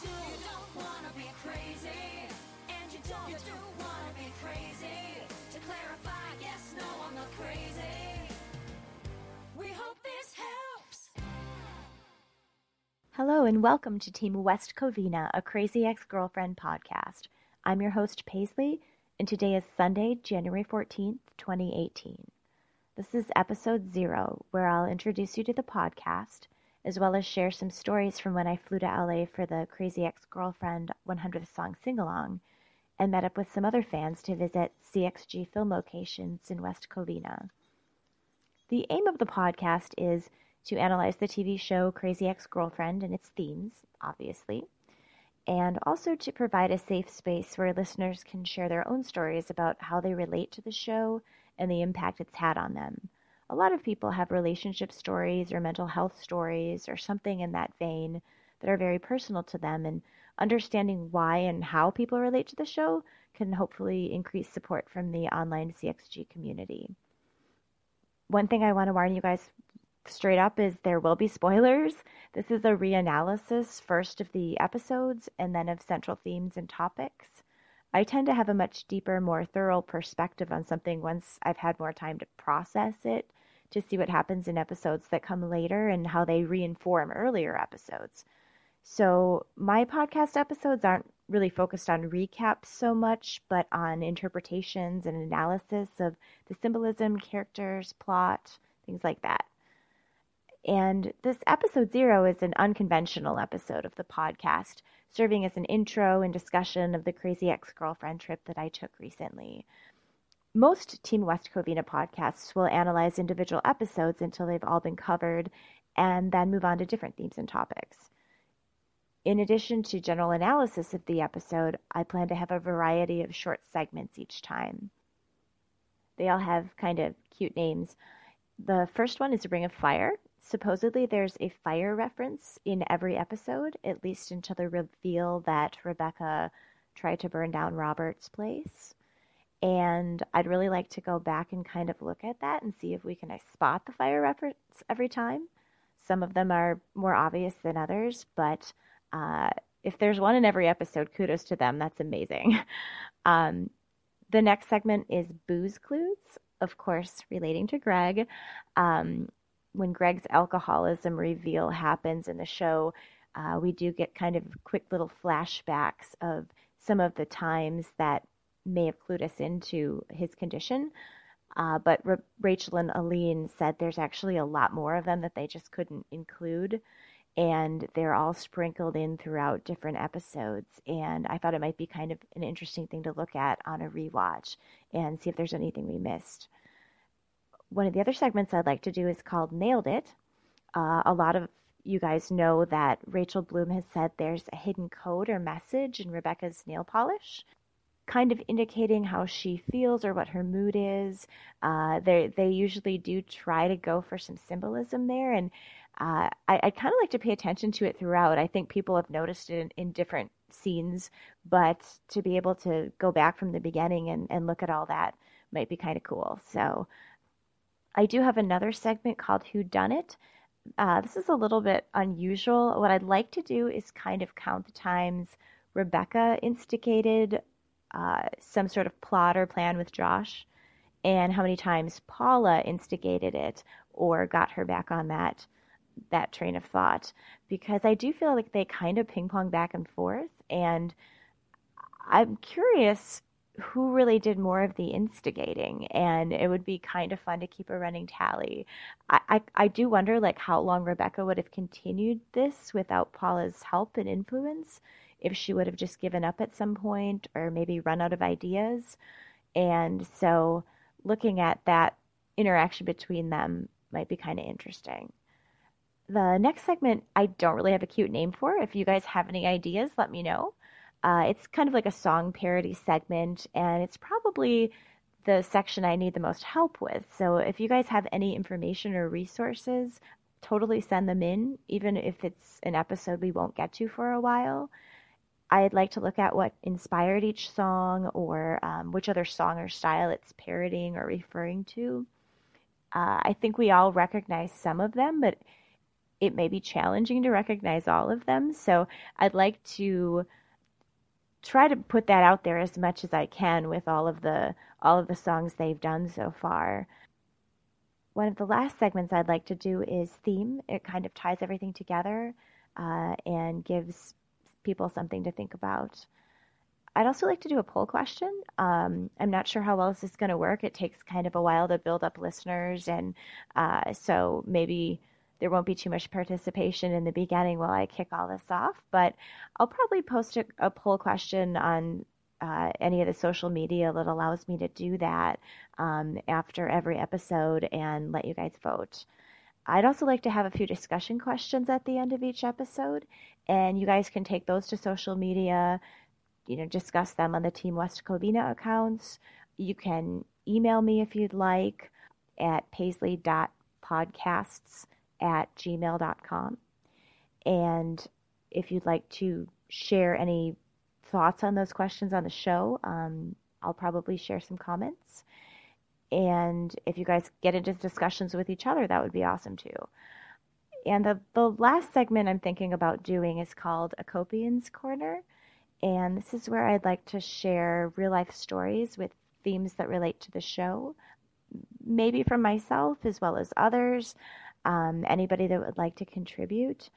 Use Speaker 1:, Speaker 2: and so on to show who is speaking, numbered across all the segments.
Speaker 1: do. You don't wanna be crazy, and you don't, you do wanna be crazy. To clarify, yes, no, I'm not crazy. We hope this helps.
Speaker 2: Hello and welcome to Team West Covina, a Crazy Ex Girlfriend podcast. I'm your host, Paisley, and today is Sunday, January 14th, 2018. This is episode zero, where I'll introduce you to the podcast, as well as share some stories from when I flew to LA for the Crazy Ex Girlfriend 100th Song Sing Along, and met up with some other fans to visit CXG film locations in West Covina. The aim of the podcast is to analyze the TV show Crazy Ex Girlfriend and its themes, obviously, and also to provide a safe space where listeners can share their own stories about how they relate to the show and the impact it's had on them. A lot of people have relationship stories or mental health stories or something in that vein that are very personal to them, and understanding why and how people relate to the show can hopefully increase support from the online CXG community. One thing I want to warn you guys straight up is there will be spoilers. This is a reanalysis first of the episodes and then of central themes and topics. I tend to have a much deeper, more thorough perspective on something once I've had more time to process it, to see what happens in episodes that come later and how they reinform earlier episodes. So, my podcast episodes aren't really focused on recaps so much, but on interpretations and analysis of the symbolism, characters, plot, things like that. And this episode zero is an unconventional episode of the podcast, serving as an intro and discussion of the crazy ex girlfriend trip that I took recently. Most Team West Covina podcasts will analyze individual episodes until they've all been covered and then move on to different themes and topics. In addition to general analysis of the episode, I plan to have a variety of short segments each time. They all have kind of cute names. The first one is Ring of Fire, supposedly there's a fire reference in every episode, at least until the reveal that Rebecca tried to burn down Robert's place. And I'd really like to go back and kind of look at that and see if we can spot the fire reference every time. Some of them are more obvious than others, but uh, if there's one in every episode, kudos to them. That's amazing. Um, the next segment is booze clues, of course, relating to Greg. Um, when Greg's alcoholism reveal happens in the show, uh, we do get kind of quick little flashbacks of some of the times that may have clued us into his condition. Uh, but Rachel and Aline said there's actually a lot more of them that they just couldn't include. And they're all sprinkled in throughout different episodes. And I thought it might be kind of an interesting thing to look at on a rewatch and see if there's anything we missed one of the other segments I'd like to do is called Nailed It. Uh, a lot of you guys know that Rachel Bloom has said there's a hidden code or message in Rebecca's nail polish, kind of indicating how she feels or what her mood is. Uh, they they usually do try to go for some symbolism there, and uh, I, I kind of like to pay attention to it throughout. I think people have noticed it in, in different scenes, but to be able to go back from the beginning and, and look at all that might be kind of cool. So I do have another segment called Who Done It. Uh, this is a little bit unusual. What I'd like to do is kind of count the times Rebecca instigated uh, some sort of plot or plan with Josh, and how many times Paula instigated it or got her back on that that train of thought. Because I do feel like they kind of ping pong back and forth, and I'm curious who really did more of the instigating and it would be kind of fun to keep a running tally I, I, I do wonder like how long rebecca would have continued this without paula's help and influence if she would have just given up at some point or maybe run out of ideas and so looking at that interaction between them might be kind of interesting the next segment i don't really have a cute name for if you guys have any ideas let me know uh, it's kind of like a song parody segment, and it's probably the section I need the most help with. So if you guys have any information or resources, totally send them in, even if it's an episode we won't get to for a while. I'd like to look at what inspired each song or um, which other song or style it's parodying or referring to. Uh, I think we all recognize some of them, but it may be challenging to recognize all of them. So I'd like to try to put that out there as much as I can with all of the all of the songs they've done so far. One of the last segments I'd like to do is theme. It kind of ties everything together uh, and gives people something to think about. I'd also like to do a poll question. Um, I'm not sure how well this is going to work. It takes kind of a while to build up listeners, and uh, so maybe there won't be too much participation in the beginning while I kick all this off. But I'll probably post a, a poll question on uh, any of the social media that allows me to do that um, after every episode and let you guys vote. I'd also like to have a few discussion questions at the end of each episode, and you guys can take those to social media, you know, discuss them on the Team West Covina accounts. You can email me if you'd like at paisley.podcasts at gmail.com. And if you'd like to share any thoughts on those questions on the show, um, I'll probably share some comments. And if you guys get into discussions with each other, that would be awesome too. And the, the last segment I'm thinking about doing is called A Copian's Corner. And this is where I'd like to share real life stories with themes that relate to the show, maybe from myself as well as others, um, anybody that would like to contribute,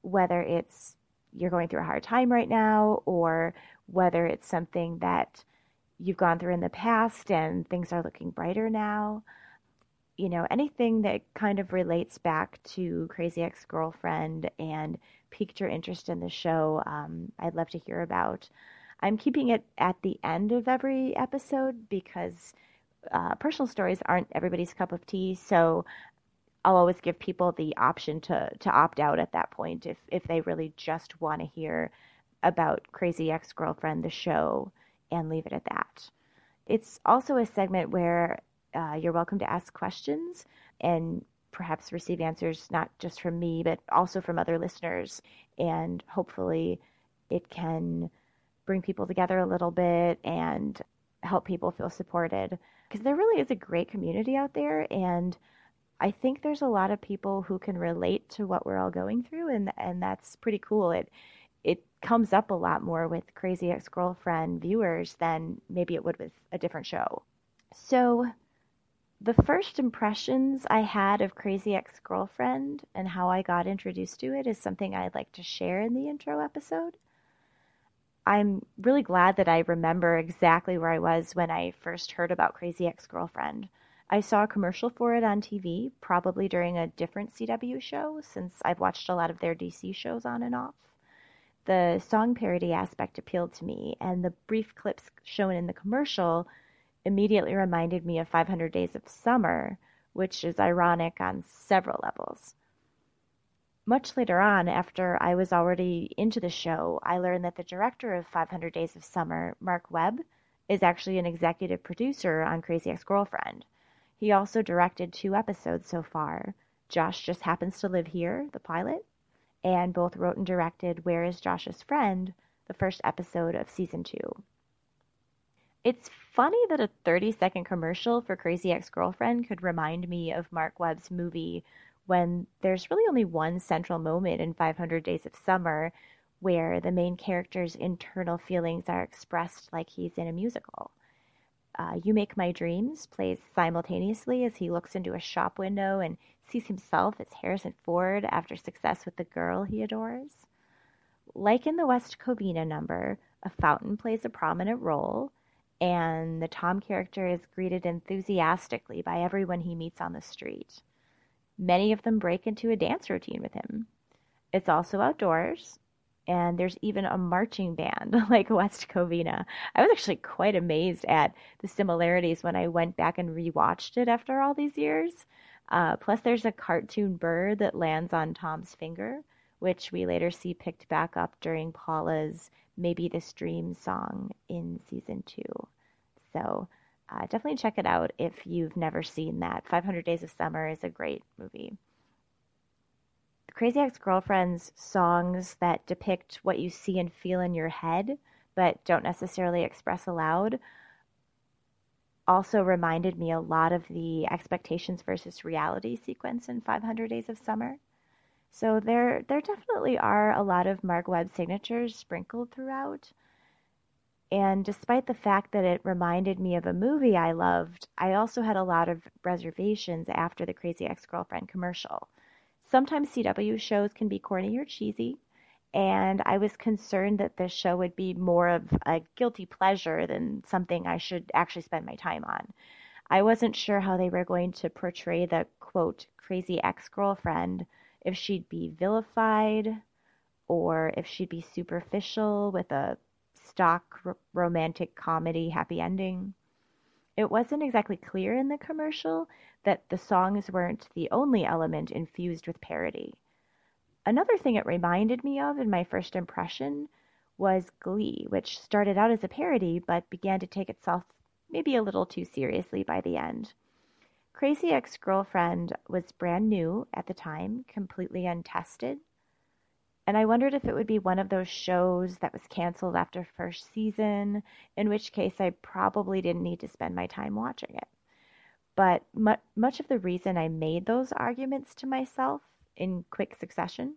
Speaker 2: whether it's you're going through a hard time right now or whether it's something that you've gone through in the past and things are looking brighter now. You know, anything that kind of relates back to Crazy Ex Girlfriend and piqued your interest in the show, um, I'd love to hear about. I'm keeping it at the end of every episode because uh, personal stories aren't everybody's cup of tea. So I'll always give people the option to to opt out at that point if if they really just want to hear about Crazy Ex Girlfriend, the show, and leave it at that. It's also a segment where uh, you're welcome to ask questions and perhaps receive answers not just from me, but also from other listeners. And hopefully, it can bring people together a little bit and help people feel supported. Because there really is a great community out there. And I think there's a lot of people who can relate to what we're all going through. And, and that's pretty cool. It, comes up a lot more with Crazy Ex Girlfriend viewers than maybe it would with a different show. So, the first impressions I had of Crazy Ex Girlfriend and how I got introduced to it is something I'd like to share in the intro episode. I'm really glad that I remember exactly where I was when I first heard about Crazy Ex Girlfriend. I saw a commercial for it on TV, probably during a different CW show, since I've watched a lot of their DC shows on and off the song parody aspect appealed to me, and the brief clips shown in the commercial immediately reminded me of 500 Days of Summer, which is ironic on several levels. Much later on, after I was already into the show, I learned that the director of 500 Days of Summer, Marc Webb, is actually an executive producer on Crazy Ex Girlfriend. He also directed two episodes so far Josh Just Happens to Live Here, the pilot, and both wrote and directed Where is Josh's Friend, the first episode of season two. It's funny that a 30 second commercial for Crazy Ex Girlfriend could remind me of Marc Webb's movie when there's really only one central moment in 500 Days of Summer where the main character's internal feelings are expressed like he's in a musical. Uh, you Make My Dreams plays simultaneously as he looks into a shop window and sees himself as Harrison Ford after success with the girl he adores. Like in the West Covina number, a fountain plays a prominent role, and the Tom character is greeted enthusiastically by everyone he meets on the street. Many of them break into a dance routine with him. It's also outdoors, and there's even a marching band like West Covina. I was actually quite amazed at the similarities when I went back and rewatched it after all these years. Uh, plus, there's a cartoon bird that lands on Tom's finger, which we later see picked back up during Paula's Maybe This Dream song in season two. So, uh, definitely check it out if you've never seen that. 500 Days of Summer is a great movie. Crazy Ex Girlfriend's songs that depict what you see and feel in your head, but don't necessarily express aloud, also reminded me a lot of the expectations versus reality sequence in 500 Days of Summer. So there there definitely are a lot of Marc Webb signatures sprinkled throughout. And despite the fact that it reminded me of a movie I loved, I also had a lot of reservations after the Crazy Ex Girlfriend commercial. Sometimes CW shows can be corny or cheesy, and I was concerned that this show would be more of a guilty pleasure than something I should actually spend my time on. I wasn't sure how they were going to portray the quote crazy ex girlfriend, if she'd be vilified or if she'd be superficial with a stock r- romantic comedy happy ending. It wasn't exactly clear in the commercial that the songs weren't the only element infused with parody. Another thing it reminded me of in my first impression was Glee, which started out as a parody but began to take itself maybe a little too seriously by the end. Crazy Ex Girlfriend was brand new at the time, completely untested, and I wondered if it would be one of those shows that was canceled after first season, in which case I probably didn't need to spend my time watching it. But much of the reason I made those arguments to myself in quick succession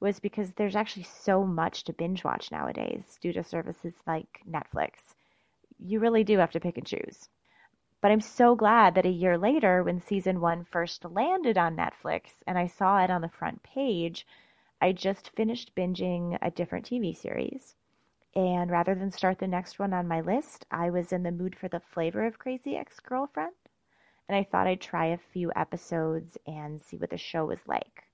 Speaker 2: was because there's actually so much to binge watch nowadays due to services like Netflix. You really do have to pick and choose. But I'm so glad that a year later, when season one first landed on Netflix and I saw it on the front page, I just finished binging a different TV series. And rather than start the next one on my list, I was in the mood for the flavor of Crazy Ex Girlfriend. And I thought I'd try a few episodes and see what the show was like.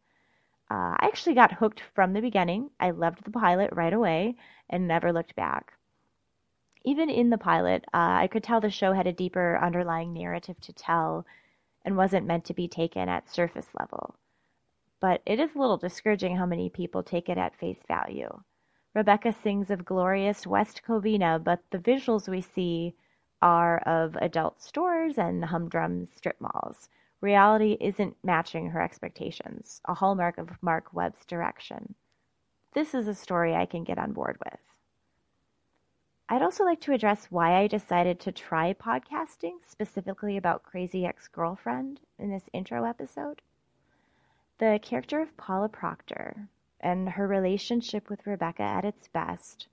Speaker 2: Uh, I actually got hooked from the beginning. I loved the pilot right away and never looked back. Even in the pilot, uh, I could tell the show had a deeper underlying narrative to tell and wasn't meant to be taken at surface level but it is a little discouraging how many people take it at face value. Rebecca sings of glorious West Covina, but the visuals we see are of adult stores and humdrum strip malls. Reality isn't matching her expectations, a hallmark of Marc Webb's direction. This is a story I can get on board with. I'd also like to address why I decided to try podcasting, specifically about Crazy Ex Girlfriend, in this intro episode. The character of Paula Proctor and her relationship with Rebecca at its best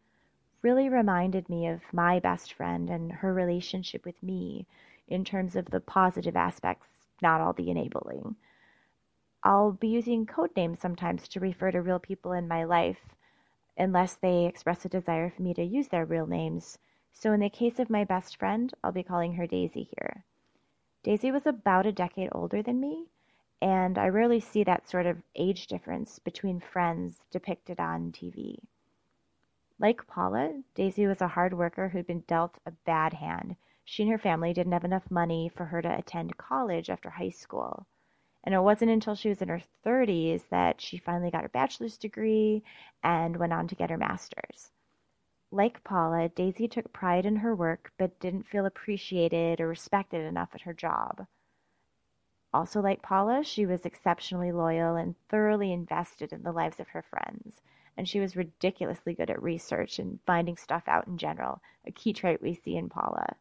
Speaker 2: really reminded me of my best friend and her relationship with me in terms of the positive aspects, not all the enabling. I'll be using code names sometimes to refer to real people in my life unless they express a desire for me to use their real names. So, in the case of my best friend, I'll be calling her Daisy here. Daisy was about a decade older than me, and I rarely see that sort of age difference between friends depicted on TV. Like Paula, Daisy was a hard worker who'd been dealt a bad hand. She and her family didn't have enough money for her to attend college after high school. And it wasn't until she was in her 30s that she finally got her bachelor's degree and went on to get her master's. Like Paula, Daisy took pride in her work but didn't feel appreciated or respected enough at her job. Also, like Paula, she was exceptionally loyal and thoroughly invested in the lives of her friends. And she was ridiculously good at research and finding stuff out in general, a key trait we see in Paula.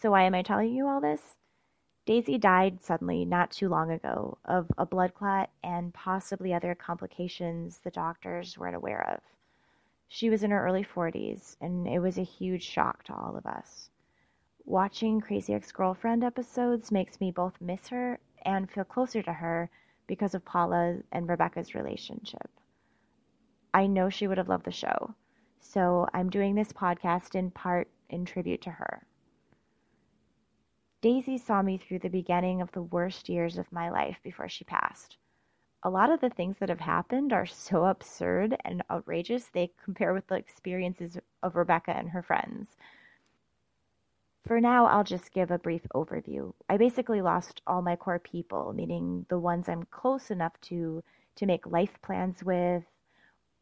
Speaker 2: So, why am I telling you all this? Daisy died suddenly not too long ago of a blood clot and possibly other complications the doctors weren't aware of. She was in her early 40s, and it was a huge shock to all of us. Watching Crazy Ex Girlfriend episodes makes me both miss her and feel closer to her because of Paula and Rebecca's relationship. I know she would have loved the show, so I'm doing this podcast in part in tribute to her. Daisy saw me through the beginning of the worst years of my life before she passed. A lot of the things that have happened are so absurd and outrageous, they compare with the experiences of Rebecca and her friends. For now, I'll just give a brief overview. I basically lost all my core people, meaning the ones I'm close enough to to make life plans with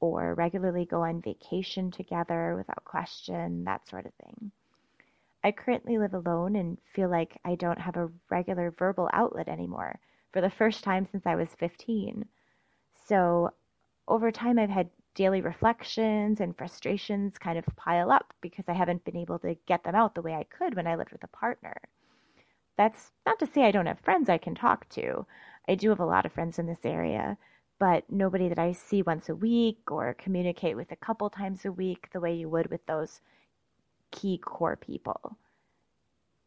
Speaker 2: or regularly go on vacation together without question, that sort of thing. I currently live alone and feel like I don't have a regular verbal outlet anymore for the first time since I was 15. So, over time, I've had daily reflections and frustrations kind of pile up because I haven't been able to get them out the way I could when I lived with a partner. That's not to say I don't have friends I can talk to. I do have a lot of friends in this area, but nobody that I see once a week or communicate with a couple times a week the way you would with those key core people.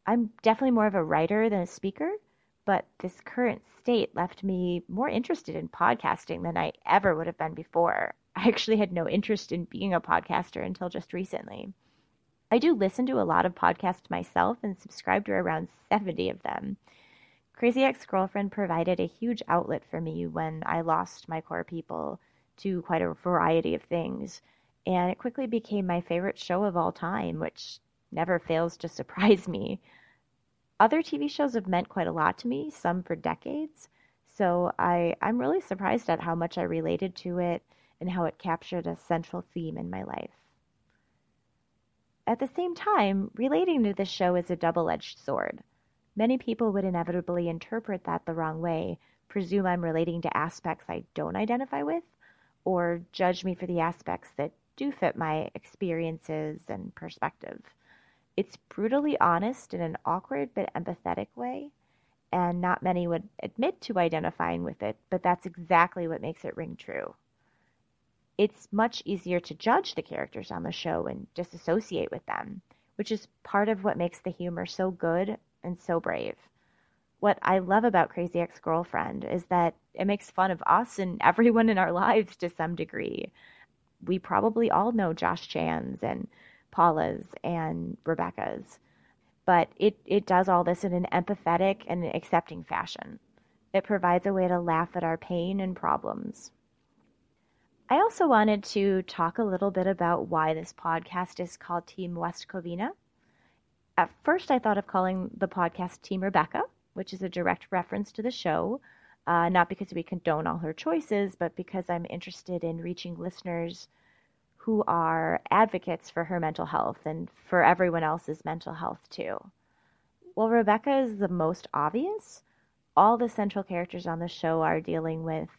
Speaker 2: I'm definitely more of a writer than a speaker, but this current state left me more interested in podcasting than I ever would have been before. I actually had no interest in being a podcaster until just recently. I do listen to a lot of podcasts myself and subscribe to around 70 of them. Crazy Ex Girlfriend provided a huge outlet for me when I lost my core people to quite a variety of things, and it quickly became my favorite show of all time, which never fails to surprise me. Other TV shows have meant quite a lot to me, some for decades, so I, I'm really surprised at how much I related to it and how it captured a central theme in my life. At the same time, relating to this show is a double edged sword. Many people would inevitably interpret that the wrong way, presume I'm relating to aspects I don't identify with, or judge me for the aspects that do fit my experiences and perspective. It's brutally honest in an awkward but empathetic way, and not many would admit to identifying with it, but that's exactly what makes it ring true. It's much easier to judge the characters on the show and disassociate with them, which is part of what makes the humor so good and so brave. What I love about Crazy Ex Girlfriend is that it makes fun of us and everyone in our lives to some degree. We probably all know Josh Chan's and Paula's and Rebecca's, but it, it does all this in an empathetic and accepting fashion. It provides a way to laugh at our pain and problems. I also wanted to talk a little bit about why this podcast is called Team West Covina. At first, I thought of calling the podcast Team Rebecca, which is a direct reference to the show, uh, not because we condone all her choices, but because I'm interested in reaching listeners who are advocates for her mental health and for everyone else's mental health too. While Rebecca is the most obvious, all the central characters on the show are dealing with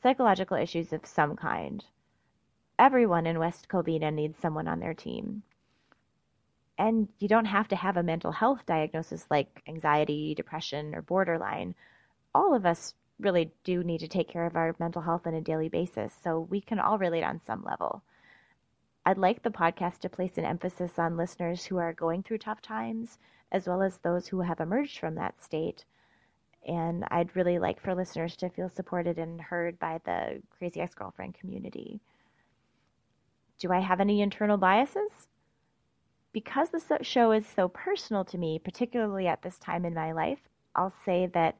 Speaker 2: psychological issues of some kind. Everyone in West Covina needs someone on their team. And you don't have to have a mental health diagnosis like anxiety, depression, or borderline. All of us really do need to take care of our mental health on a daily basis, so we can all relate on some level. I'd like the podcast to place an emphasis on listeners who are going through tough times, as well as those who have emerged from that state. And I'd really like for listeners to feel supported and heard by the Crazy Ex Girlfriend community. Do I have any internal biases? because the show is so personal to me, particularly at this time in my life, I'll say that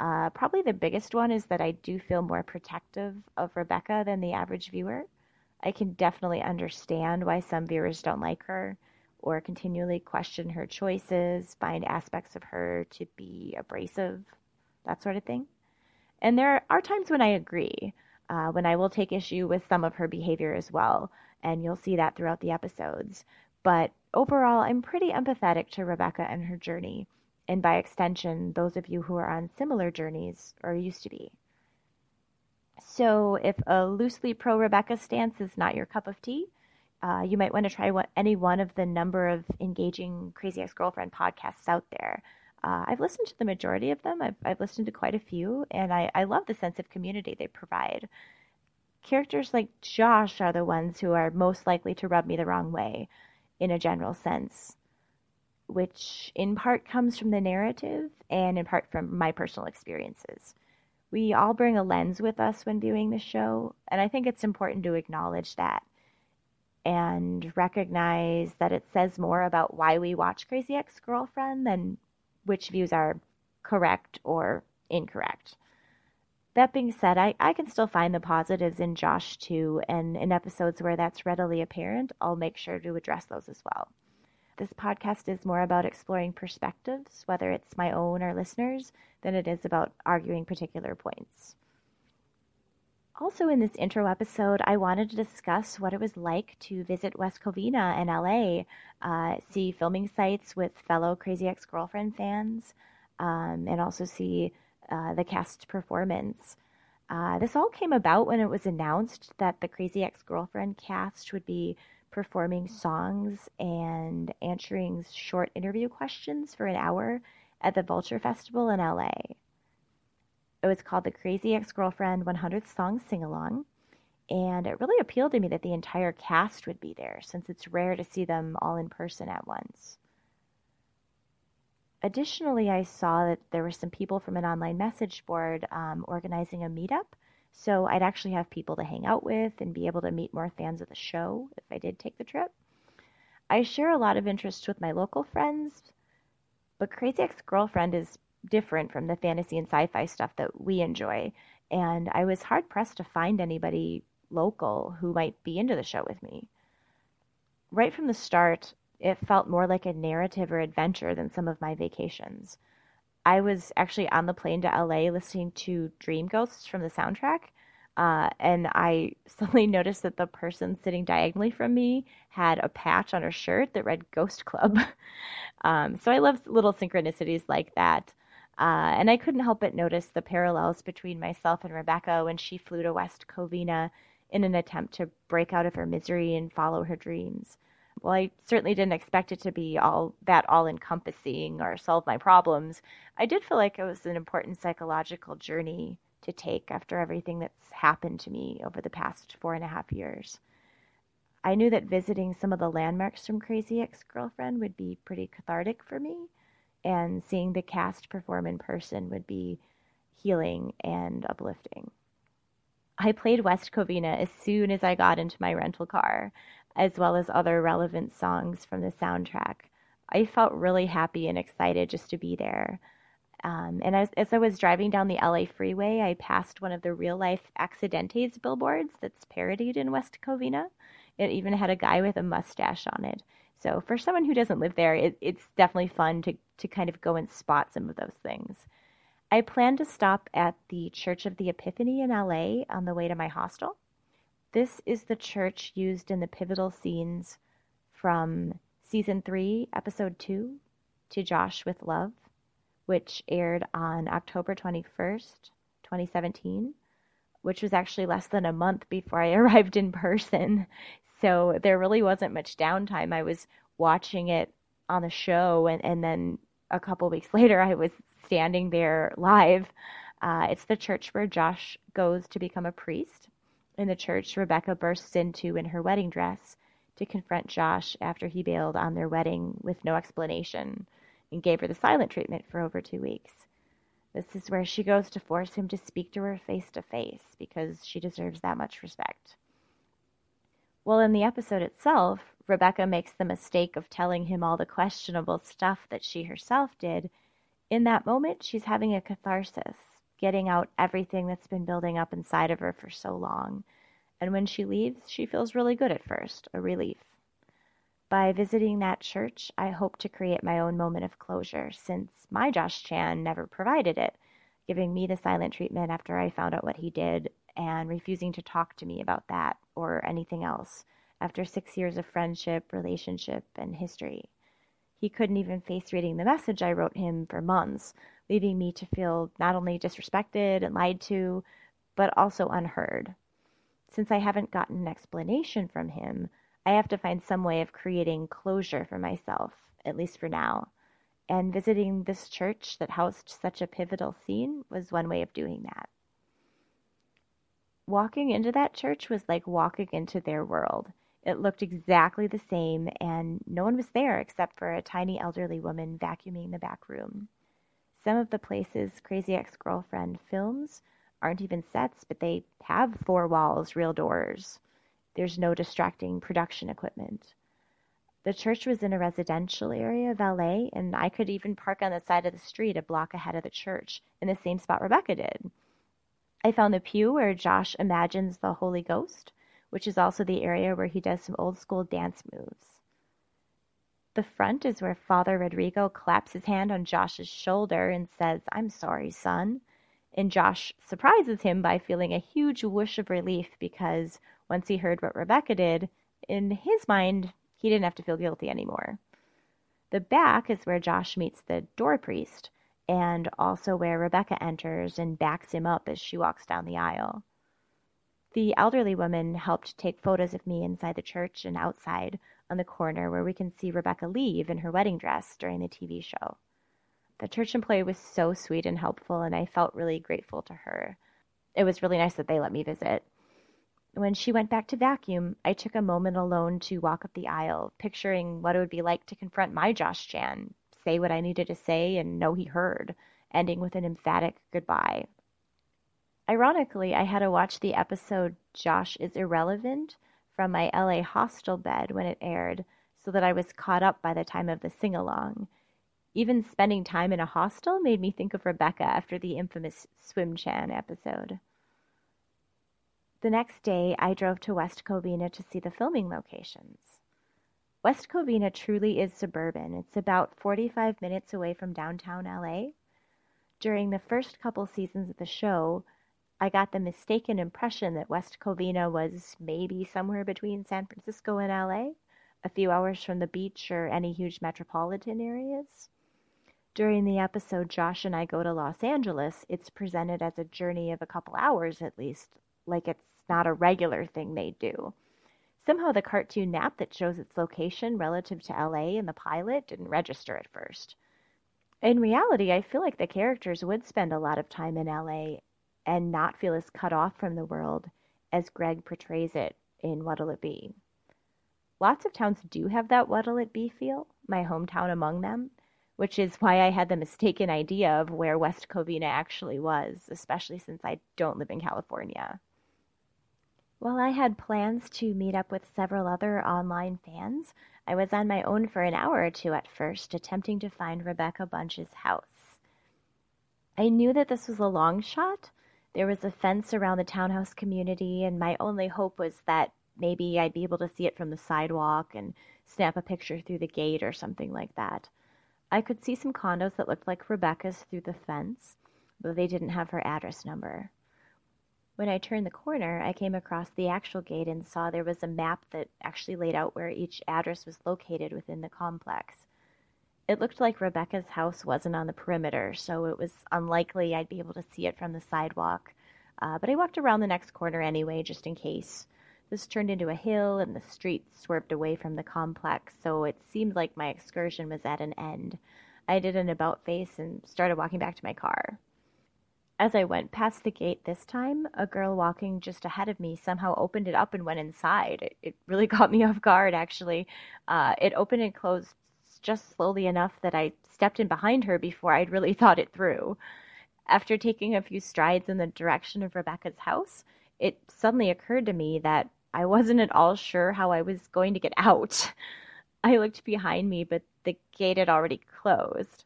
Speaker 2: uh, probably the biggest one is that I do feel more protective of Rebecca than the average viewer. I can definitely understand why some viewers don't like her or continually question her choices, find aspects of her to be abrasive, that sort of thing. And there are times when I agree, uh, when I will take issue with some of her behavior as well, and you'll see that throughout the episodes. But overall, I'm pretty empathetic to Rebecca and her journey, and by extension, those of you who are on similar journeys or used to be. So, if a loosely pro Rebecca stance is not your cup of tea, uh, you might want to try what, any one of the number of engaging Crazy Ex Girlfriend podcasts out there. Uh, I've listened to the majority of them. I've, I've listened to quite a few, and I, I love the sense of community they provide. Characters like Josh are the ones who are most likely to rub me the wrong way in a general sense, which in part comes from the narrative and in part from my personal experiences. We all bring a lens with us when viewing the show, and I think it's important to acknowledge that and recognize that it says more about why we watch Crazy Ex Girlfriend than which views are correct or incorrect. That being said, I, I can still find the positives in Josh too, and in episodes where that's readily apparent, I'll make sure to address those as well. This podcast is more about exploring perspectives, whether it's my own or listeners, than it is about arguing particular points. Also, in this intro episode, I wanted to discuss what it was like to visit West Covina in LA, uh, see filming sites with fellow Crazy Ex Girlfriend fans, um, and also see uh, the cast performance. Uh, this all came about when it was announced that the Crazy Ex Girlfriend cast would be performing songs and answering short interview questions for an hour at the Vulture Festival in LA. It was called the Crazy Ex Girlfriend 100 Song Sing Along. And it really appealed to me that the entire cast would be there, since it's rare to see them all in person at once. Additionally, I saw that there were some people from an online message board um, organizing a meetup. So I'd actually have people to hang out with and be able to meet more fans of the show if I did take the trip. I share a lot of interests with my local friends, but Crazy Ex Girlfriend is different from the fantasy and sci fi stuff that we enjoy. And I was hard pressed to find anybody local who might be into the show with me. Right from the start, it felt more like a narrative or adventure than some of my vacations. I was actually on the plane to LA listening to Dream Ghosts from the soundtrack. Uh, and I suddenly noticed that the person sitting diagonally from me had a patch on her shirt that read Ghost Club. um, so I love little synchronicities like that. Uh, and I couldn't help but notice the parallels between myself and Rebecca when she flew to West Covina in an attempt to break out of her misery and follow her dreams. Well, I certainly didn't expect it to be all that all encompassing or solve my problems. I did feel like it was an important psychological journey to take after everything that's happened to me over the past four and a half years. I knew that visiting some of the landmarks from Crazy Ex Girlfriend would be pretty cathartic for me, and seeing the cast perform in person would be healing and uplifting. I played West Covina as soon as I got into my rental car, as well as other relevant songs from the soundtrack. I felt really happy and excited just to be there. Um, and as, as I was driving down the LA freeway, I passed one of the real life Accidentes billboards that's parodied in West Covina. It even had a guy with a mustache on it. So for someone who doesn't live there, it, it's definitely fun to, to kind of go and spot some of those things. I plan to stop at the Church of the Epiphany in LA on the way to my hostel. This is the church used in the pivotal scenes from season 3, episode 2, to Josh with Love, which aired on October 21st, 2017, which was actually less than a month before I arrived in person. So there really wasn't much downtime. I was watching it on the show, and, and then a couple weeks later, I was standing there live. Uh, it's the church where Josh goes to become a priest. In the church, Rebecca bursts into in her wedding dress to confront Josh after he bailed on their wedding with no explanation and gave her the silent treatment for over two weeks. This is where she goes to force him to speak to her face to face because she deserves that much respect. Well, in the episode itself, Rebecca makes the mistake of telling him all the questionable stuff that she herself did. In that moment, she's having a catharsis, getting out everything that's been building up inside of her for so long. And when she leaves, she feels really good at first, a relief. By visiting that church, I hope to create my own moment of closure since my Josh Chan never provided it, giving me the silent treatment after I found out what he did and refusing to talk to me about that or anything else after six years of friendship, relationship, and history. He couldn't even face reading the message I wrote him for months, leaving me to feel not only disrespected and lied to, but also unheard. Since I haven't gotten an explanation from him, I have to find some way of creating closure for myself, at least for now. And visiting this church that housed such a pivotal scene was one way of doing that. Walking into that church was like walking into their world. It looked exactly the same, and no one was there except for a tiny elderly woman vacuuming the back room. Some of the places Crazy Ex Girlfriend films aren't even sets, but they have four walls, real doors. There's no distracting production equipment. The church was in a residential area of LA, and I could even park on the side of the street a block ahead of the church in the same spot Rebecca did. I found the pew where Josh imagines the Holy Ghost, which is also the area where he does some old school dance moves. The front is where Father Rodrigo claps his hand on Josh's shoulder and says, I'm sorry, son. And Josh surprises him by feeling a huge whoosh of relief because once he heard what Rebecca did, in his mind, he didn't have to feel guilty anymore. The back is where Josh meets the door priest, and also where Rebecca enters and backs him up as she walks down the aisle. The elderly woman helped take photos of me inside the church and outside on the corner where we can see Rebecca leave in her wedding dress during the TV show. The church employee was so sweet and helpful, and I felt really grateful to her. It was really nice that they let me visit. When she went back to vacuum, I took a moment alone to walk up the aisle, picturing what it would be like to confront my Josh Chan, say what I needed to say, and know he heard, ending with an emphatic goodbye. Ironically, I had to watch the episode Josh is Irrelevant from my LA hostel bed when it aired so that I was caught up by the time of the sing along. Even spending time in a hostel made me think of Rebecca after the infamous Swim Chan episode. The next day, I drove to West Covina to see the filming locations. West Covina truly is suburban. It's about 45 minutes away from downtown LA. During the first couple seasons of the show, I got the mistaken impression that West Covina was maybe somewhere between San Francisco and LA, a few hours from the beach or any huge metropolitan areas. During the episode Josh and I Go to Los Angeles, it's presented as a journey of a couple hours at least, like it's not a regular thing they do. Somehow the cartoon map that shows its location relative to LA in the pilot didn't register at first. In reality, I feel like the characters would spend a lot of time in LA and not feel as cut off from the world as Greg portrays it in What'll It Be. Lots of towns do have that What'll It Be feel, my hometown among them, which is why I had the mistaken idea of where West Covina actually was, especially since I don't live in California. While I had plans to meet up with several other online fans, I was on my own for an hour or two at first, attempting to find Rebecca Bunch's house. I knew that this was a long shot. There was a fence around the townhouse community, and my only hope was that maybe I'd be able to see it from the sidewalk and snap a picture through the gate or something like that. I could see some condos that looked like Rebecca's through the fence, though they didn't have her address number. When I turned the corner, I came across the actual gate and saw there was a map that actually laid out where each address was located within the complex. It looked like Rebecca's house wasn't on the perimeter, so it was unlikely I'd be able to see it from the sidewalk. Uh, but I walked around the next corner anyway, just in case. This turned into a hill, and the street swerved away from the complex, so it seemed like my excursion was at an end. I did an about face and started walking back to my car. As I went past the gate this time, a girl walking just ahead of me somehow opened it up and went inside. It, it really caught me off guard, actually. Uh, it opened and closed just slowly enough that I stepped in behind her before I'd really thought it through. After taking a few strides in the direction of Rebecca's house, it suddenly occurred to me that I wasn't at all sure how I was going to get out. I looked behind me, but the gate had already closed.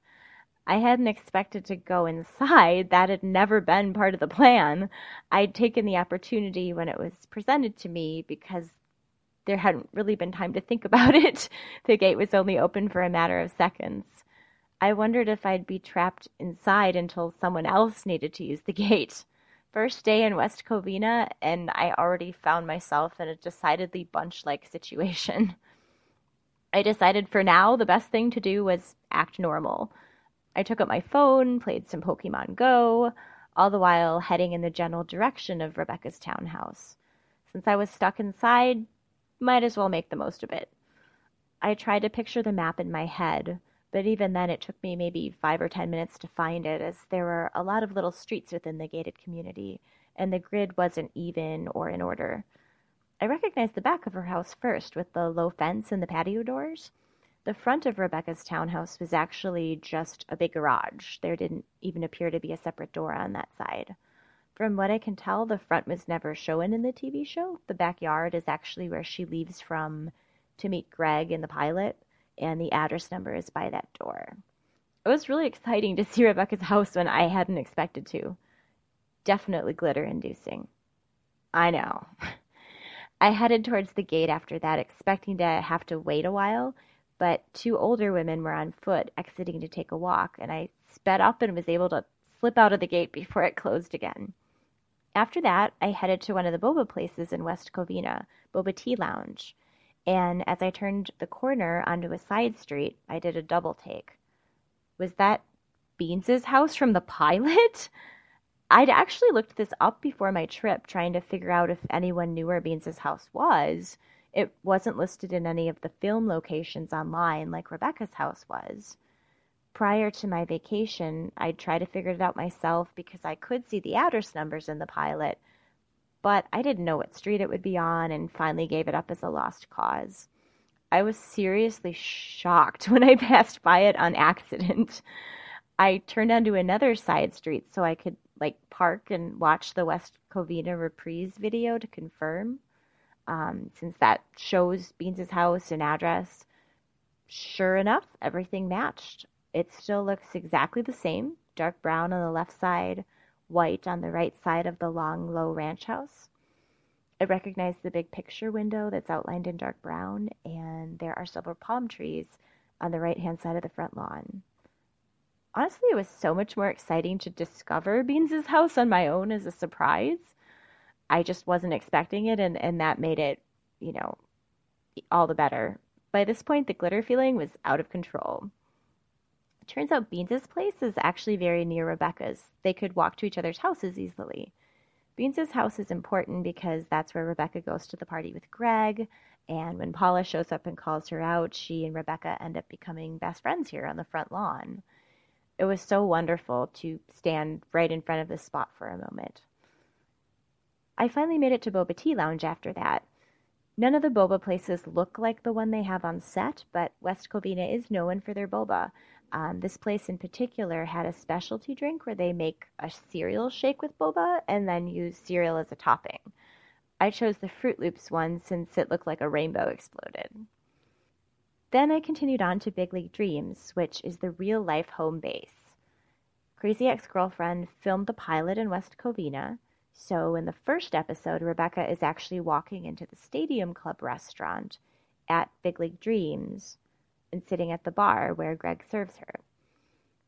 Speaker 2: I hadn't expected to go inside. That had never been part of the plan. I'd taken the opportunity when it was presented to me because there hadn't really been time to think about it. The gate was only open for a matter of seconds. I wondered if I'd be trapped inside until someone else needed to use the gate. First day in West Covina, and I already found myself in a decidedly bunch like situation. I decided for now the best thing to do was act normal. I took up my phone, played some Pokemon Go, all the while heading in the general direction of Rebecca's townhouse. Since I was stuck inside, might as well make the most of it. I tried to picture the map in my head, but even then it took me maybe five or ten minutes to find it, as there were a lot of little streets within the gated community, and the grid wasn't even or in order. I recognized the back of her house first, with the low fence and the patio doors. The front of Rebecca's townhouse was actually just a big garage. There didn't even appear to be a separate door on that side. From what I can tell, the front was never shown in the TV show. The backyard is actually where she leaves from to meet Greg in the pilot, and the address number is by that door. It was really exciting to see Rebecca's house when I hadn't expected to. Definitely glitter inducing. I know. I headed towards the gate after that, expecting to have to wait a while but two older women were on foot exiting to take a walk, and I sped up and was able to slip out of the gate before it closed again. After that, I headed to one of the boba places in West Covina, Boba Tea Lounge, and as I turned the corner onto a side street, I did a double take. Was that Beans's house from the pilot? I'd actually looked this up before my trip, trying to figure out if anyone knew where Beans's house was, it wasn't listed in any of the film locations online like Rebecca's house was. Prior to my vacation, I'd try to figure it out myself because I could see the address numbers in the pilot, but I didn't know what street it would be on and finally gave it up as a lost cause. I was seriously shocked when I passed by it on accident. I turned onto another side street so I could like park and watch the West Covina reprise video to confirm. Um, since that shows Beans' house and address, sure enough, everything matched. It still looks exactly the same dark brown on the left side, white on the right side of the long, low ranch house. I recognize the big picture window that's outlined in dark brown, and there are several palm trees on the right hand side of the front lawn. Honestly, it was so much more exciting to discover Beans's house on my own as a surprise. I just wasn't expecting it, and, and that made it, you know, all the better. By this point, the glitter feeling was out of control. Turns out Beans's place is actually very near Rebecca's. They could walk to each other's houses easily. Beans's house is important because that's where Rebecca goes to the party with Greg. And when Paula shows up and calls her out, she and Rebecca end up becoming best friends here on the front lawn. It was so wonderful to stand right in front of this spot for a moment. I finally made it to Boba Tea Lounge after that. None of the boba places look like the one they have on set, but West Covina is known for their boba. Um, this place in particular had a specialty drink where they make a cereal shake with boba and then use cereal as a topping. I chose the Froot Loops one since it looked like a rainbow exploded. Then I continued on to Big League Dreams, which is the real life home base. Crazy Ex Girlfriend filmed the pilot in West Covina, so in the first episode, Rebecca is actually walking into the Stadium Club restaurant at Big League Dreams and sitting at the bar where Greg serves her.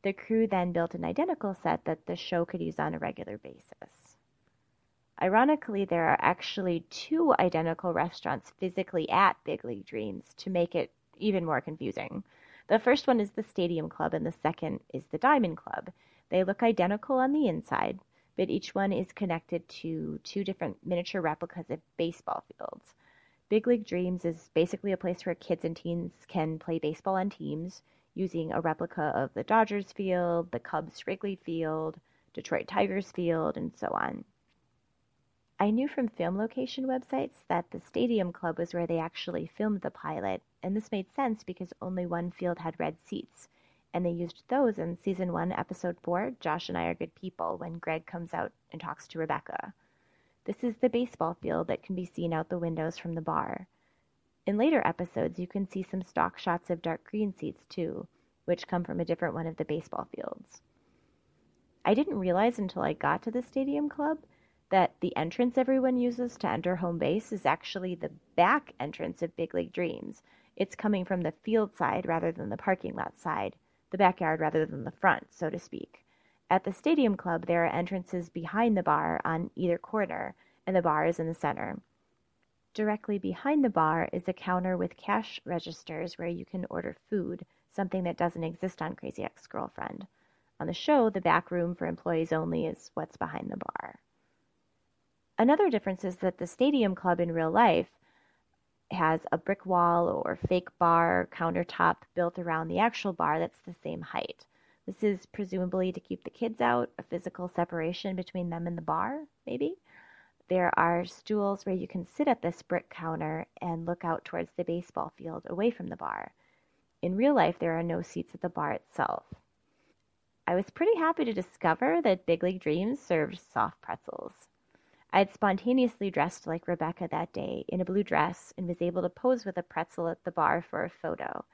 Speaker 2: The crew then built an identical set that the show could use on a regular basis. Ironically, there are actually two identical restaurants physically at Big League Dreams to make it even more confusing. The first one is the Stadium Club, and the second is the Diamond Club. They look identical on the inside, but each one is connected to two different miniature replicas of baseball fields. Big League Dreams is basically a place where kids and teens can play baseball on teams using a replica of the Dodgers field, the Cubs Wrigley Field, Detroit Tigers Field, and so on. I knew from film location websites that the Stadium Club was where they actually filmed the pilot, and this made sense because only one field had red seats, and they used those in season 1, episode 4, Josh and I Are Good People, when Greg comes out and talks to Rebecca. This is the baseball field that can be seen out the windows from the bar. In later episodes, you can see some stock shots of dark green seats too, which come from a different one of the baseball fields. I didn't realize until I got to the stadium club that the entrance everyone uses to enter home base is actually the back entrance of Big League Dreams. It's coming from the field side rather than the parking lot side, the backyard rather than the front, so to speak. At the Stadium Club, there are entrances behind the bar on either corner, and the bar is in the center. Directly behind the bar is a counter with cash registers where you can order food, something that doesn't exist on Crazy Ex Girlfriend. On the show, the back room for employees only is what's behind the bar. Another difference is that the Stadium Club in real life has a brick wall or fake bar countertop built around the actual bar that's the same height. This is presumably to keep the kids out, a physical separation between them and the bar, maybe. There are stools where you can sit at this brick counter and look out towards the baseball field away from the bar. In real life, there are no seats at the bar itself. I was pretty happy to discover that Big League Dreams serves soft pretzels. I had spontaneously dressed like Rebecca that day in a blue dress and was able to pose with a pretzel at the bar for a photo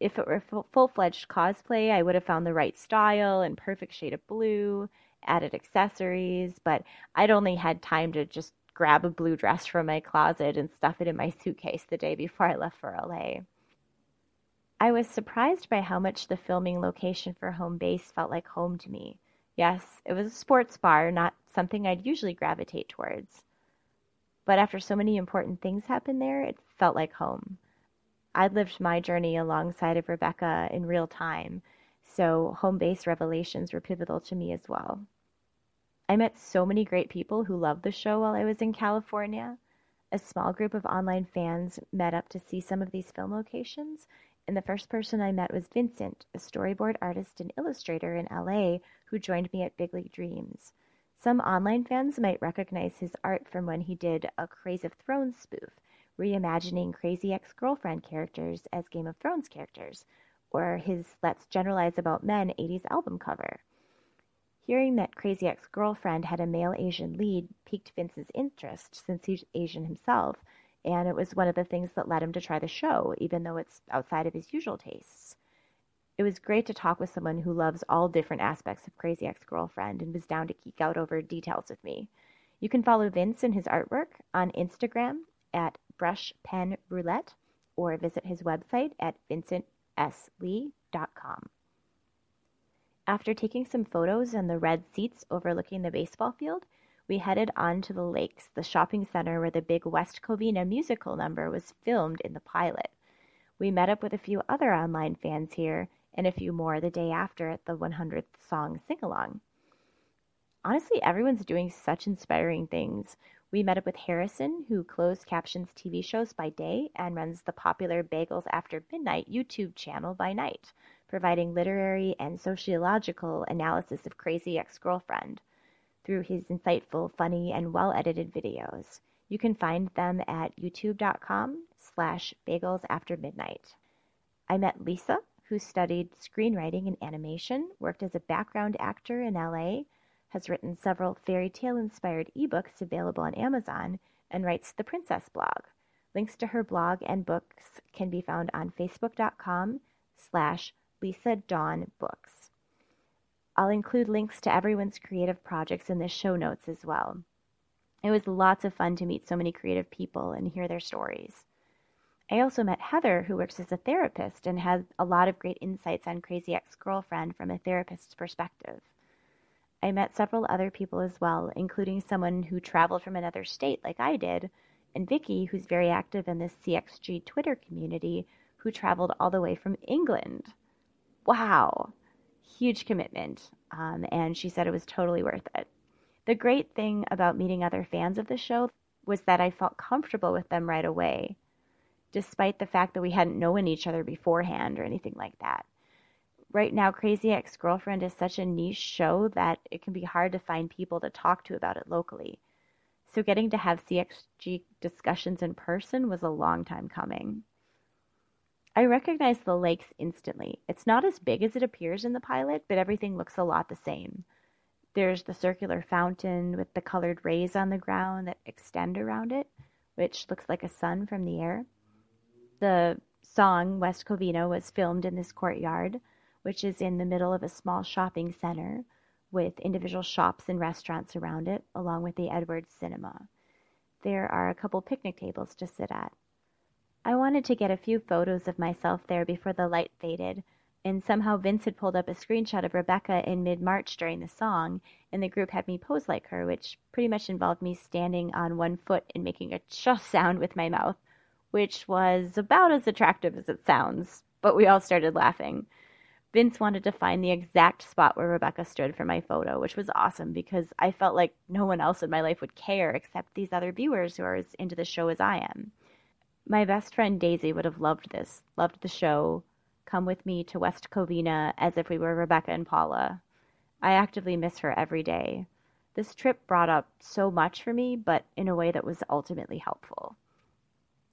Speaker 2: if it were full fledged cosplay, I would have found the right style and perfect shade of blue, added accessories, but I'd only had time to just grab a blue dress from my closet and stuff it in my suitcase the day before I left for LA. I was surprised by how much the filming location for home base felt like home to me. Yes, it was a sports bar, not something I'd usually gravitate towards. But after so many important things happened there, it felt like home. I'd lived my journey alongside of Rebecca in real time, so home base revelations were pivotal to me as well. I met so many great people who loved the show while I was in California. A small group of online fans met up to see some of these film locations, and the first person I met was Vincent, a storyboard artist and illustrator in LA who joined me at Big League Dreams. Some online fans might recognize his art from when he did a Craze of Thrones spoof, reimagining crazy ex girlfriend characters as Game of Thrones characters, or his Let's Generalize About Men 80s album cover. Hearing that Crazy Ex Girlfriend had a male Asian lead piqued Vince's interest since he's Asian himself, and it was one of the things that led him to try the show, even though it's outside of his usual tastes. It was great to talk with someone who loves all different aspects of Crazy Ex Girlfriend and was down to geek out over details with me. You can follow Vince and his artwork on Instagram at Brush Pen Roulette or visit his website at vincentslee.com. After taking some photos in the red seats overlooking the baseball field, we headed on to the lakes, the shopping center where the big West Covina musical number was filmed in the pilot. We met up with a few other online fans here and a few more the day after at the 100th song sing along. Honestly, everyone's doing such inspiring things. We met up with Harrison, who closed captions TV shows by day and runs the popular Bagels After Midnight YouTube channel by night, providing literary and sociological analysis of Crazy Ex Girlfriend through his insightful, funny, and well edited videos. You can find them at youtube.com slash bagels after midnight. I met Lisa, who studied screenwriting and animation, worked as a background actor in LA, has written several fairy tale inspired ebooks available on Amazon, and writes the Princess blog. Links to her blog and books can be found on facebook.com slash Lisa Dawn Books. I'll include links to everyone's creative projects in the show notes as well. It was lots of fun to meet so many creative people and hear their stories. I also met Heather, who works as a therapist and has a lot of great insights on Crazy Ex Girlfriend from a therapist's perspective. I met several other people as well, including someone who traveled from another state like I did, and Vicky, who's very active in the CXG Twitter community, who traveled all the way from England. Wow, huge commitment. Um, and she said it was totally worth it. The great thing about meeting other fans of the show was that I felt comfortable with them right away despite the fact that we hadn't known each other beforehand or anything like that. Right now, Crazy Ex Girlfriend is such a niche show that it can be hard to find people to talk to about it locally. So, getting to have CXG discussions in person was a long time coming. I recognized the lakes instantly. It's not as big as it appears in the pilot, but everything looks a lot the same. There's the circular fountain with the colored rays on the ground that extend around it, which looks like a sun from the air. The song West Covina was filmed in this courtyard, which is in the middle of a small shopping center with individual shops and restaurants around it, along with the Edwards Cinema. There are a couple picnic tables to sit at. I wanted to get a few photos of myself there before the light faded, and somehow Vince had pulled up a screenshot of Rebecca in mid March during the song, and the group had me pose like her, which pretty much involved me standing on one foot and making a ch sound with my mouth which was about as attractive as it sounds, but we all started laughing. Vince wanted to find the exact spot where Rebecca stood for my photo, which was awesome because I felt like no one else in my life would care except these other viewers who are as into the show as I am. My best friend Daisy would have loved this, loved the show, come with me to West Covina as if we were Rebecca and Paula. I actively miss her every day. This trip brought up so much for me, but in a way that was ultimately helpful.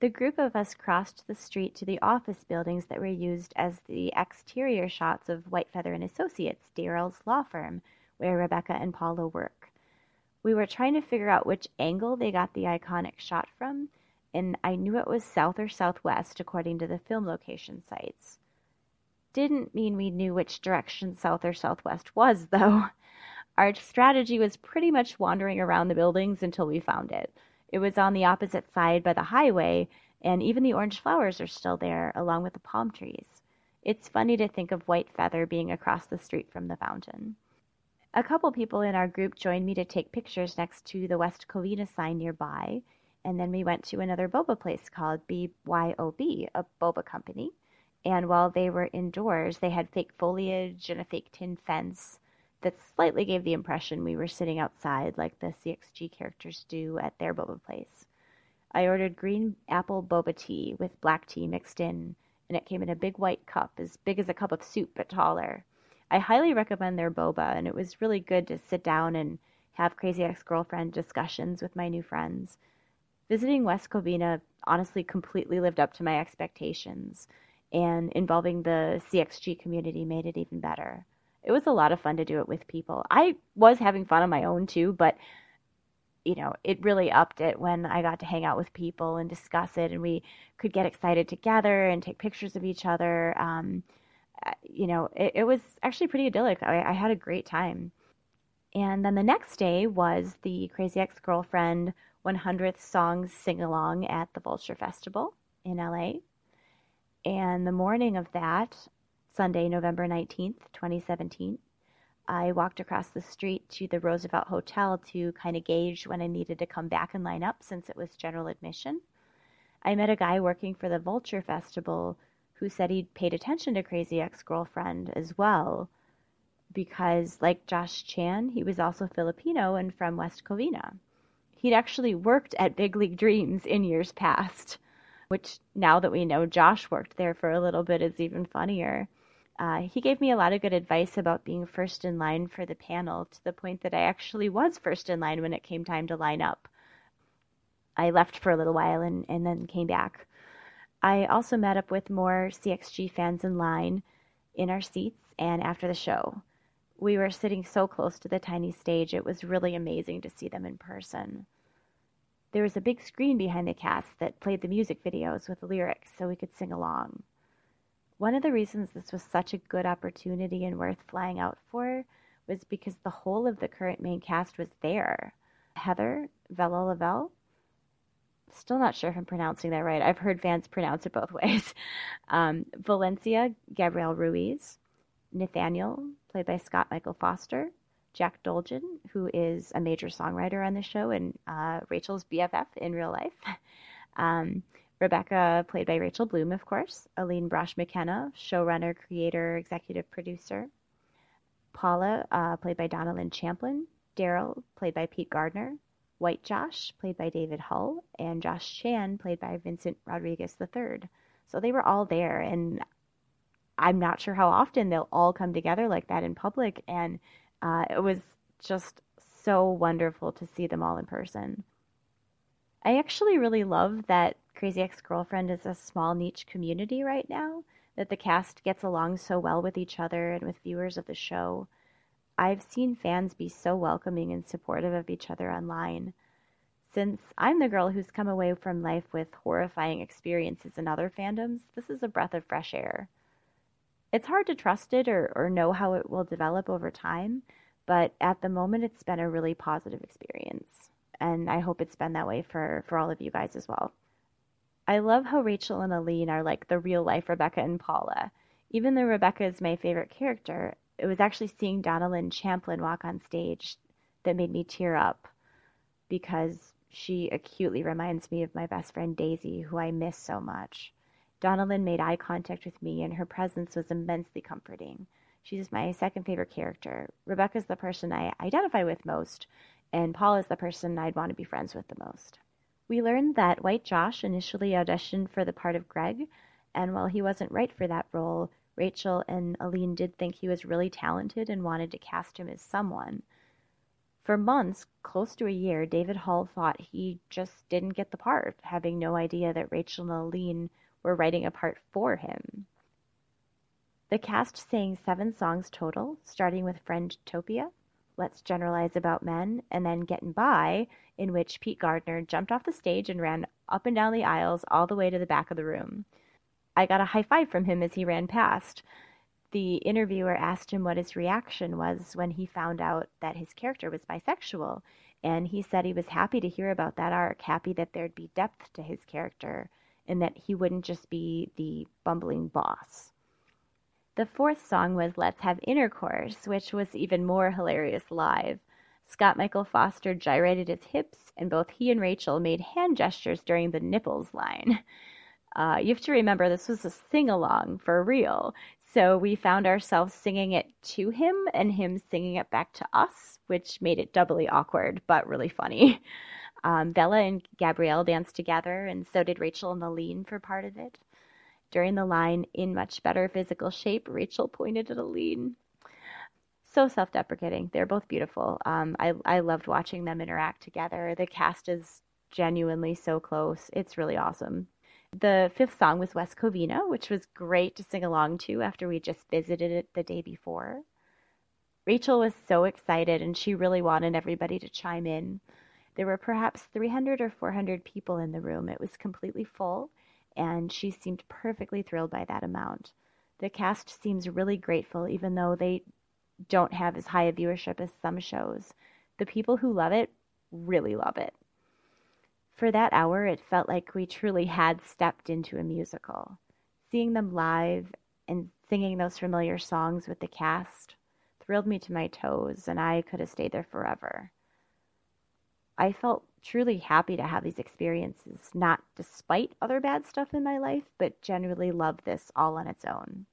Speaker 2: The group of us crossed the street to the office buildings that were used as the exterior shots of Whitefeather and Associates, Daryl's law firm, where Rebecca and Paula work. We were trying to figure out which angle they got the iconic shot from, and I knew it was south or southwest according to the film location sites. Didn't mean we knew which direction south or southwest was, though. Our strategy was pretty much wandering around the buildings until we found it. It was on the opposite side by the highway, and even the orange flowers are still there, along with the palm trees. It's funny to think of White Feather being across the street from the fountain. A couple people in our group joined me to take pictures next to the West Covina sign nearby, and then we went to another boba place called BYOB, a boba company. And while they were indoors, they had fake foliage and a fake tin fence that slightly gave the impression we were sitting outside like the CXG characters do at their boba place. I ordered green apple boba tea with black tea mixed in, and it came in a big white cup, as big as a cup of soup but taller. I highly recommend their boba, and it was really good to sit down and have crazy ex girlfriend discussions with my new friends. Visiting West Covina honestly completely lived up to my expectations, and involving the CXG community made it even better. It was a lot of fun to do it with people. I was having fun on my own too, but you know, it really upped it when I got to hang out with people and discuss it, and we could get excited together and take pictures of each other. Um, uh, you know, it, it, was actually pretty idyllic. I, I, had a great time. And then the next day was the Crazy Ex Girlfriend 100th Songs Sing Along at the Vulture Festival in LA. And the morning of that, Sunday, November 19th, 2017, I walked across the street to the Roosevelt Hotel to kind of gauge when I needed to come back and line up since it was general admission. I met a guy working for the Vulture Festival who said he'd paid attention to Crazy Ex Girlfriend as well because, like Josh Chan, he was also Filipino and from West Covina. He'd actually worked at Big League Dreams in years past, which now that we know Josh worked there for a little bit is even funnier. Uh, he gave me a lot of good advice about being first in line for the panel to the point that I actually was first in line when it came time to line up. I left for a little while and, and then came back. I also met up with more CXG fans in line in our seats and after the show. We were sitting so close to the tiny stage, it was really amazing to see them in person. There was a big screen behind the cast that played the music videos with the lyrics so we could sing along. One of the reasons this was such a good opportunity and worth flying out for was because the whole of the current main cast was there. Heather Vella Lavelle, still not sure if I'm pronouncing that right. I've heard fans pronounce it both ways. Um, Valencia Gabrielle Ruiz, Nathaniel, played by Scott Michael Foster, Jack Dolgen, who is a major songwriter on the show and uh, Rachel's BFF in real life. Um, Rebecca, played by Rachel Bloom, of course. Aline Brosh McKenna, showrunner, creator, executive producer. Paula, uh, played by Donna Lynn Champlin. Daryl, played by Pete Gardner. White Josh, played by David Hull. And Josh Chan, played by Vincent Rodriguez III. So they were all there. And I'm not sure how often they'll all come together like that in public. And uh, it was just so wonderful to see them all in person. I actually really love that Crazy Ex Girlfriend is a small niche community right now, that the cast gets along so well with each other and with viewers of the show. I've seen fans be so welcoming and supportive of each other online. Since I'm the girl who's come away from life with horrifying experiences in other fandoms, this is a breath of fresh air. It's hard to trust it or, or know how it will develop over time, but at the moment it's been a really positive experience. And I hope it's been that way for, for all of you guys as well. I love how Rachel and Aline are like the real life Rebecca and Paula. Even though Rebecca is my favorite character, it was actually seeing Donna Lynn Champlin walk on stage that made me tear up because she acutely reminds me of my best friend Daisy, who I miss so much. Donna Lynn made eye contact with me, and her presence was immensely comforting. She's my second favorite character. Rebecca's the person I identify with most, and Paul is the person I'd want to be friends with the most. We learned that White Josh initially auditioned for the part of Greg, and while he wasn't right for that role, Rachel and Aline did think he was really talented and wanted to cast him as someone. For months, close to a year, David Hull thought he just didn't get the part, having no idea that Rachel and Aline were writing a part for him. The cast sang seven songs total, starting with Friendtopia, Let's Generalize About Men, and then Getting By, in which Pete Gardner jumped off the stage and ran up and down the aisles all the way to the back of the room. I got a high five from him as he ran past. The interviewer asked him what his reaction was when he found out that his character was bisexual, and he said he was happy to hear about that arc, happy that there'd be depth to his character, and that he wouldn't just be the bumbling boss. The fourth song was Let's Have Intercourse, which was even more hilarious live. Scott Michael Foster gyrated his hips, and both he and Rachel made hand gestures during the nipples line. Uh, you have to remember this was a sing along for real. So we found ourselves singing it to him and him singing it back to us, which made it doubly awkward, but really funny. Um, Vella and Gabrielle danced together, and so did Rachel and Aline for part of it. During the line, in much better physical shape, Rachel pointed at Aline. So self deprecating. They're both beautiful. Um, I, I loved watching them interact together. The cast is genuinely so close. It's really awesome. The fifth song was West Covina, which was great to sing along to after we just visited it the day before. Rachel was so excited and she really wanted everybody to chime in. There were perhaps 300 or 400 people in the room. It was completely full, and she seemed perfectly thrilled by that amount. The cast seems really grateful, even though they don't have as high a viewership as some shows. The people who love it really love it. For that hour, it felt like we truly had stepped into a musical. Seeing them live and singing those familiar songs with the cast thrilled me to my toes, and I could have stayed there forever. I felt truly happy to have these experiences, not despite other bad stuff in my life, but genuinely love this all on its own.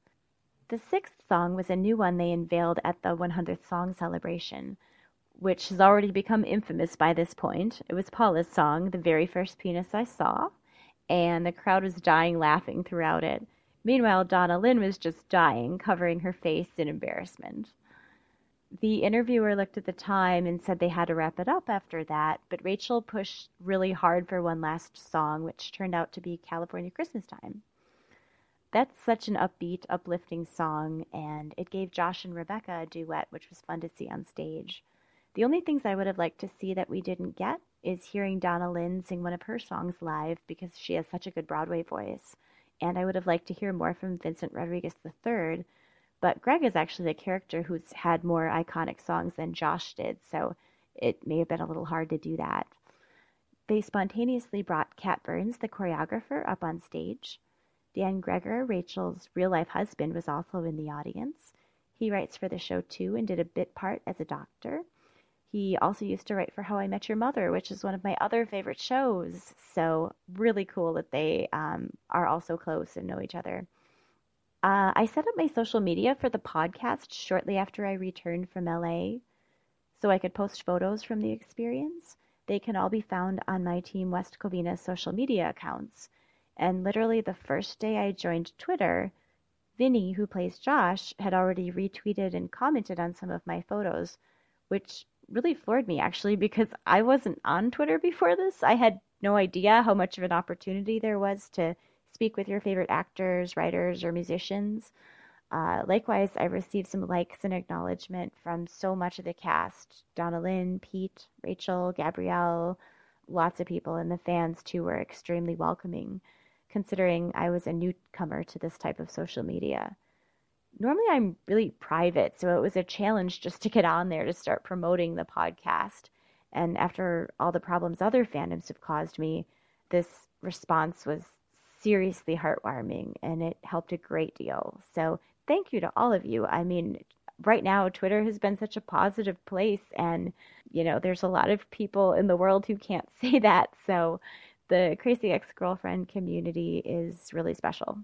Speaker 2: The sixth song was a new one they unveiled at the 100th song celebration, which has already become infamous by this point. It was Paula's song, The Very First Penis I Saw, and the crowd was dying laughing throughout it. Meanwhile, Donna Lynn was just dying, covering her face in embarrassment the interviewer looked at the time and said they had to wrap it up after that, but Rachel pushed really hard for one last song, which turned out to be California Christmas Time. That's such an upbeat, uplifting song, and it gave Josh and Rebecca a duet, which was fun to see on stage. The only things I would have liked to see that we didn't get is hearing Donna Lynn sing one of her songs live because she has such a good Broadway voice. And I would have liked to hear more from Vincent Rodriguez III, but Greg is actually the character who's had more iconic songs than Josh did, so it may have been a little hard to do that. They spontaneously brought Cat Burns, the choreographer, up on stage. Dan Gregor, Rachel's real life husband, was also in the audience. He writes for the show too and did a bit part as a doctor. He also used to write for How I Met Your Mother, which is one of my other favorite shows. So, really cool that they um, are also close and know each other. Uh, I set up my social media for the podcast shortly after I returned from LA so I could post photos from the experience. They can all be found on my Team West Covina social media accounts. And literally the first day I joined Twitter, Vinny, who plays Josh, had already retweeted and commented on some of my photos, which really floored me actually because I wasn't on Twitter before this. I had no idea how much of an opportunity there was to speak with your favorite actors, writers, or musicians. Uh, likewise, I received some likes and acknowledgement from so much of the cast Donna Lynn, Pete, Rachel, Gabrielle, lots of people, and the fans too were extremely welcoming, considering I was a newcomer to this type of social media. Normally, I'm really private, so it was a challenge just to get on there to start promoting the podcast. And after all the problems other fandoms have caused me, this response was seriously heartwarming and it helped a great deal. So thank you to all of you. I mean, right now Twitter has been such a positive place and you know, there's a lot of people in the world who can't say that. So the Crazy Ex-Girlfriend community is really special.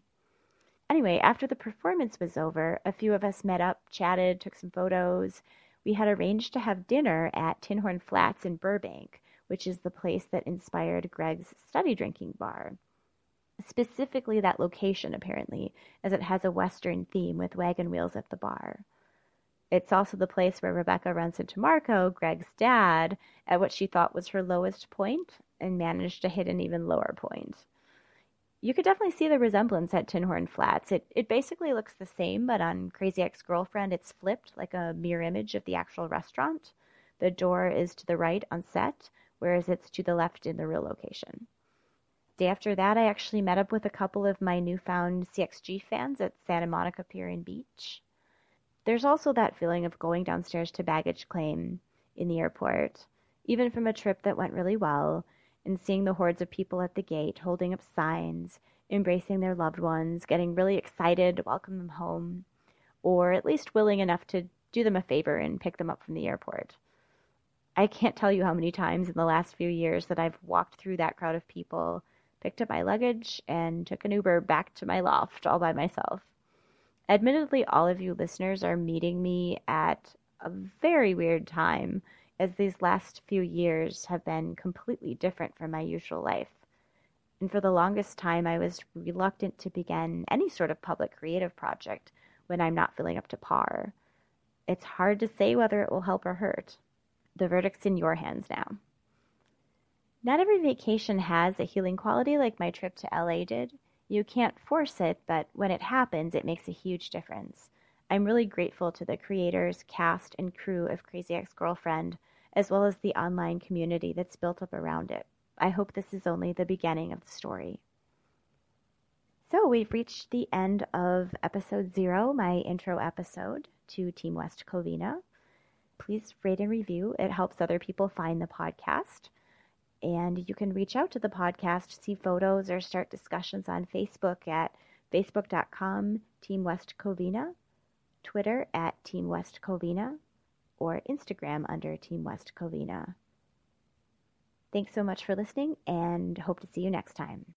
Speaker 2: Anyway, after the performance was over, a few of us met up, chatted, took some photos. We had arranged to have dinner at Tin Horn Flats in Burbank, which is the place that inspired Greg's study drinking bar specifically that location, apparently, as it has a Western theme with wagon wheels at the bar. It's also the place where Rebecca runs into Marco, Greg's dad, at what she thought was her lowest point and managed to hit an even lower point. You could definitely see the resemblance at Tin Horn Flats. It, it basically looks the same, but on Crazy Ex Girlfriend, it's flipped like a mirror image of the actual restaurant. The door is to the right on set, whereas it's to the left in the real location day after that, I actually met up with a couple of my newfound CXG fans at Santa Monica Pier and Beach. There's also that feeling of going downstairs to baggage claim in the airport, even from a trip that went really well, and seeing the hordes of people at the gate holding up signs, embracing their loved ones, getting really excited to welcome them home, or at least willing enough to do them a favor and pick them up from the airport. I can't tell you how many times in the last few years that I've walked through that crowd of people picked up my luggage, and took an Uber back to my loft all by myself. Admittedly, all of you listeners are meeting me at a very weird time, as these last few years have been completely different from my usual life. And for the longest time, I was reluctant to begin any sort of public creative project when I'm not feeling up to par. It's hard to say whether it will help or hurt. The verdict's in your hands now. Not every vacation has a healing quality like my trip to LA did. You can't force it, but when it happens, it makes a huge difference. I'm really grateful to the creators, cast, and crew of Crazy Ex Girlfriend, as well as the online community that's built up around it. I hope this is only the beginning of the story. So, we've reached the end of episode zero, my intro episode to Team West Covina. Please rate and review, it helps other people find the podcast. And you can reach out to the podcast, see photos, or start discussions on Facebook at facebook.com Team West Covina, Twitter at Team West Covina, or Instagram under Team West Covina. Thanks so much for listening and hope to see you next time.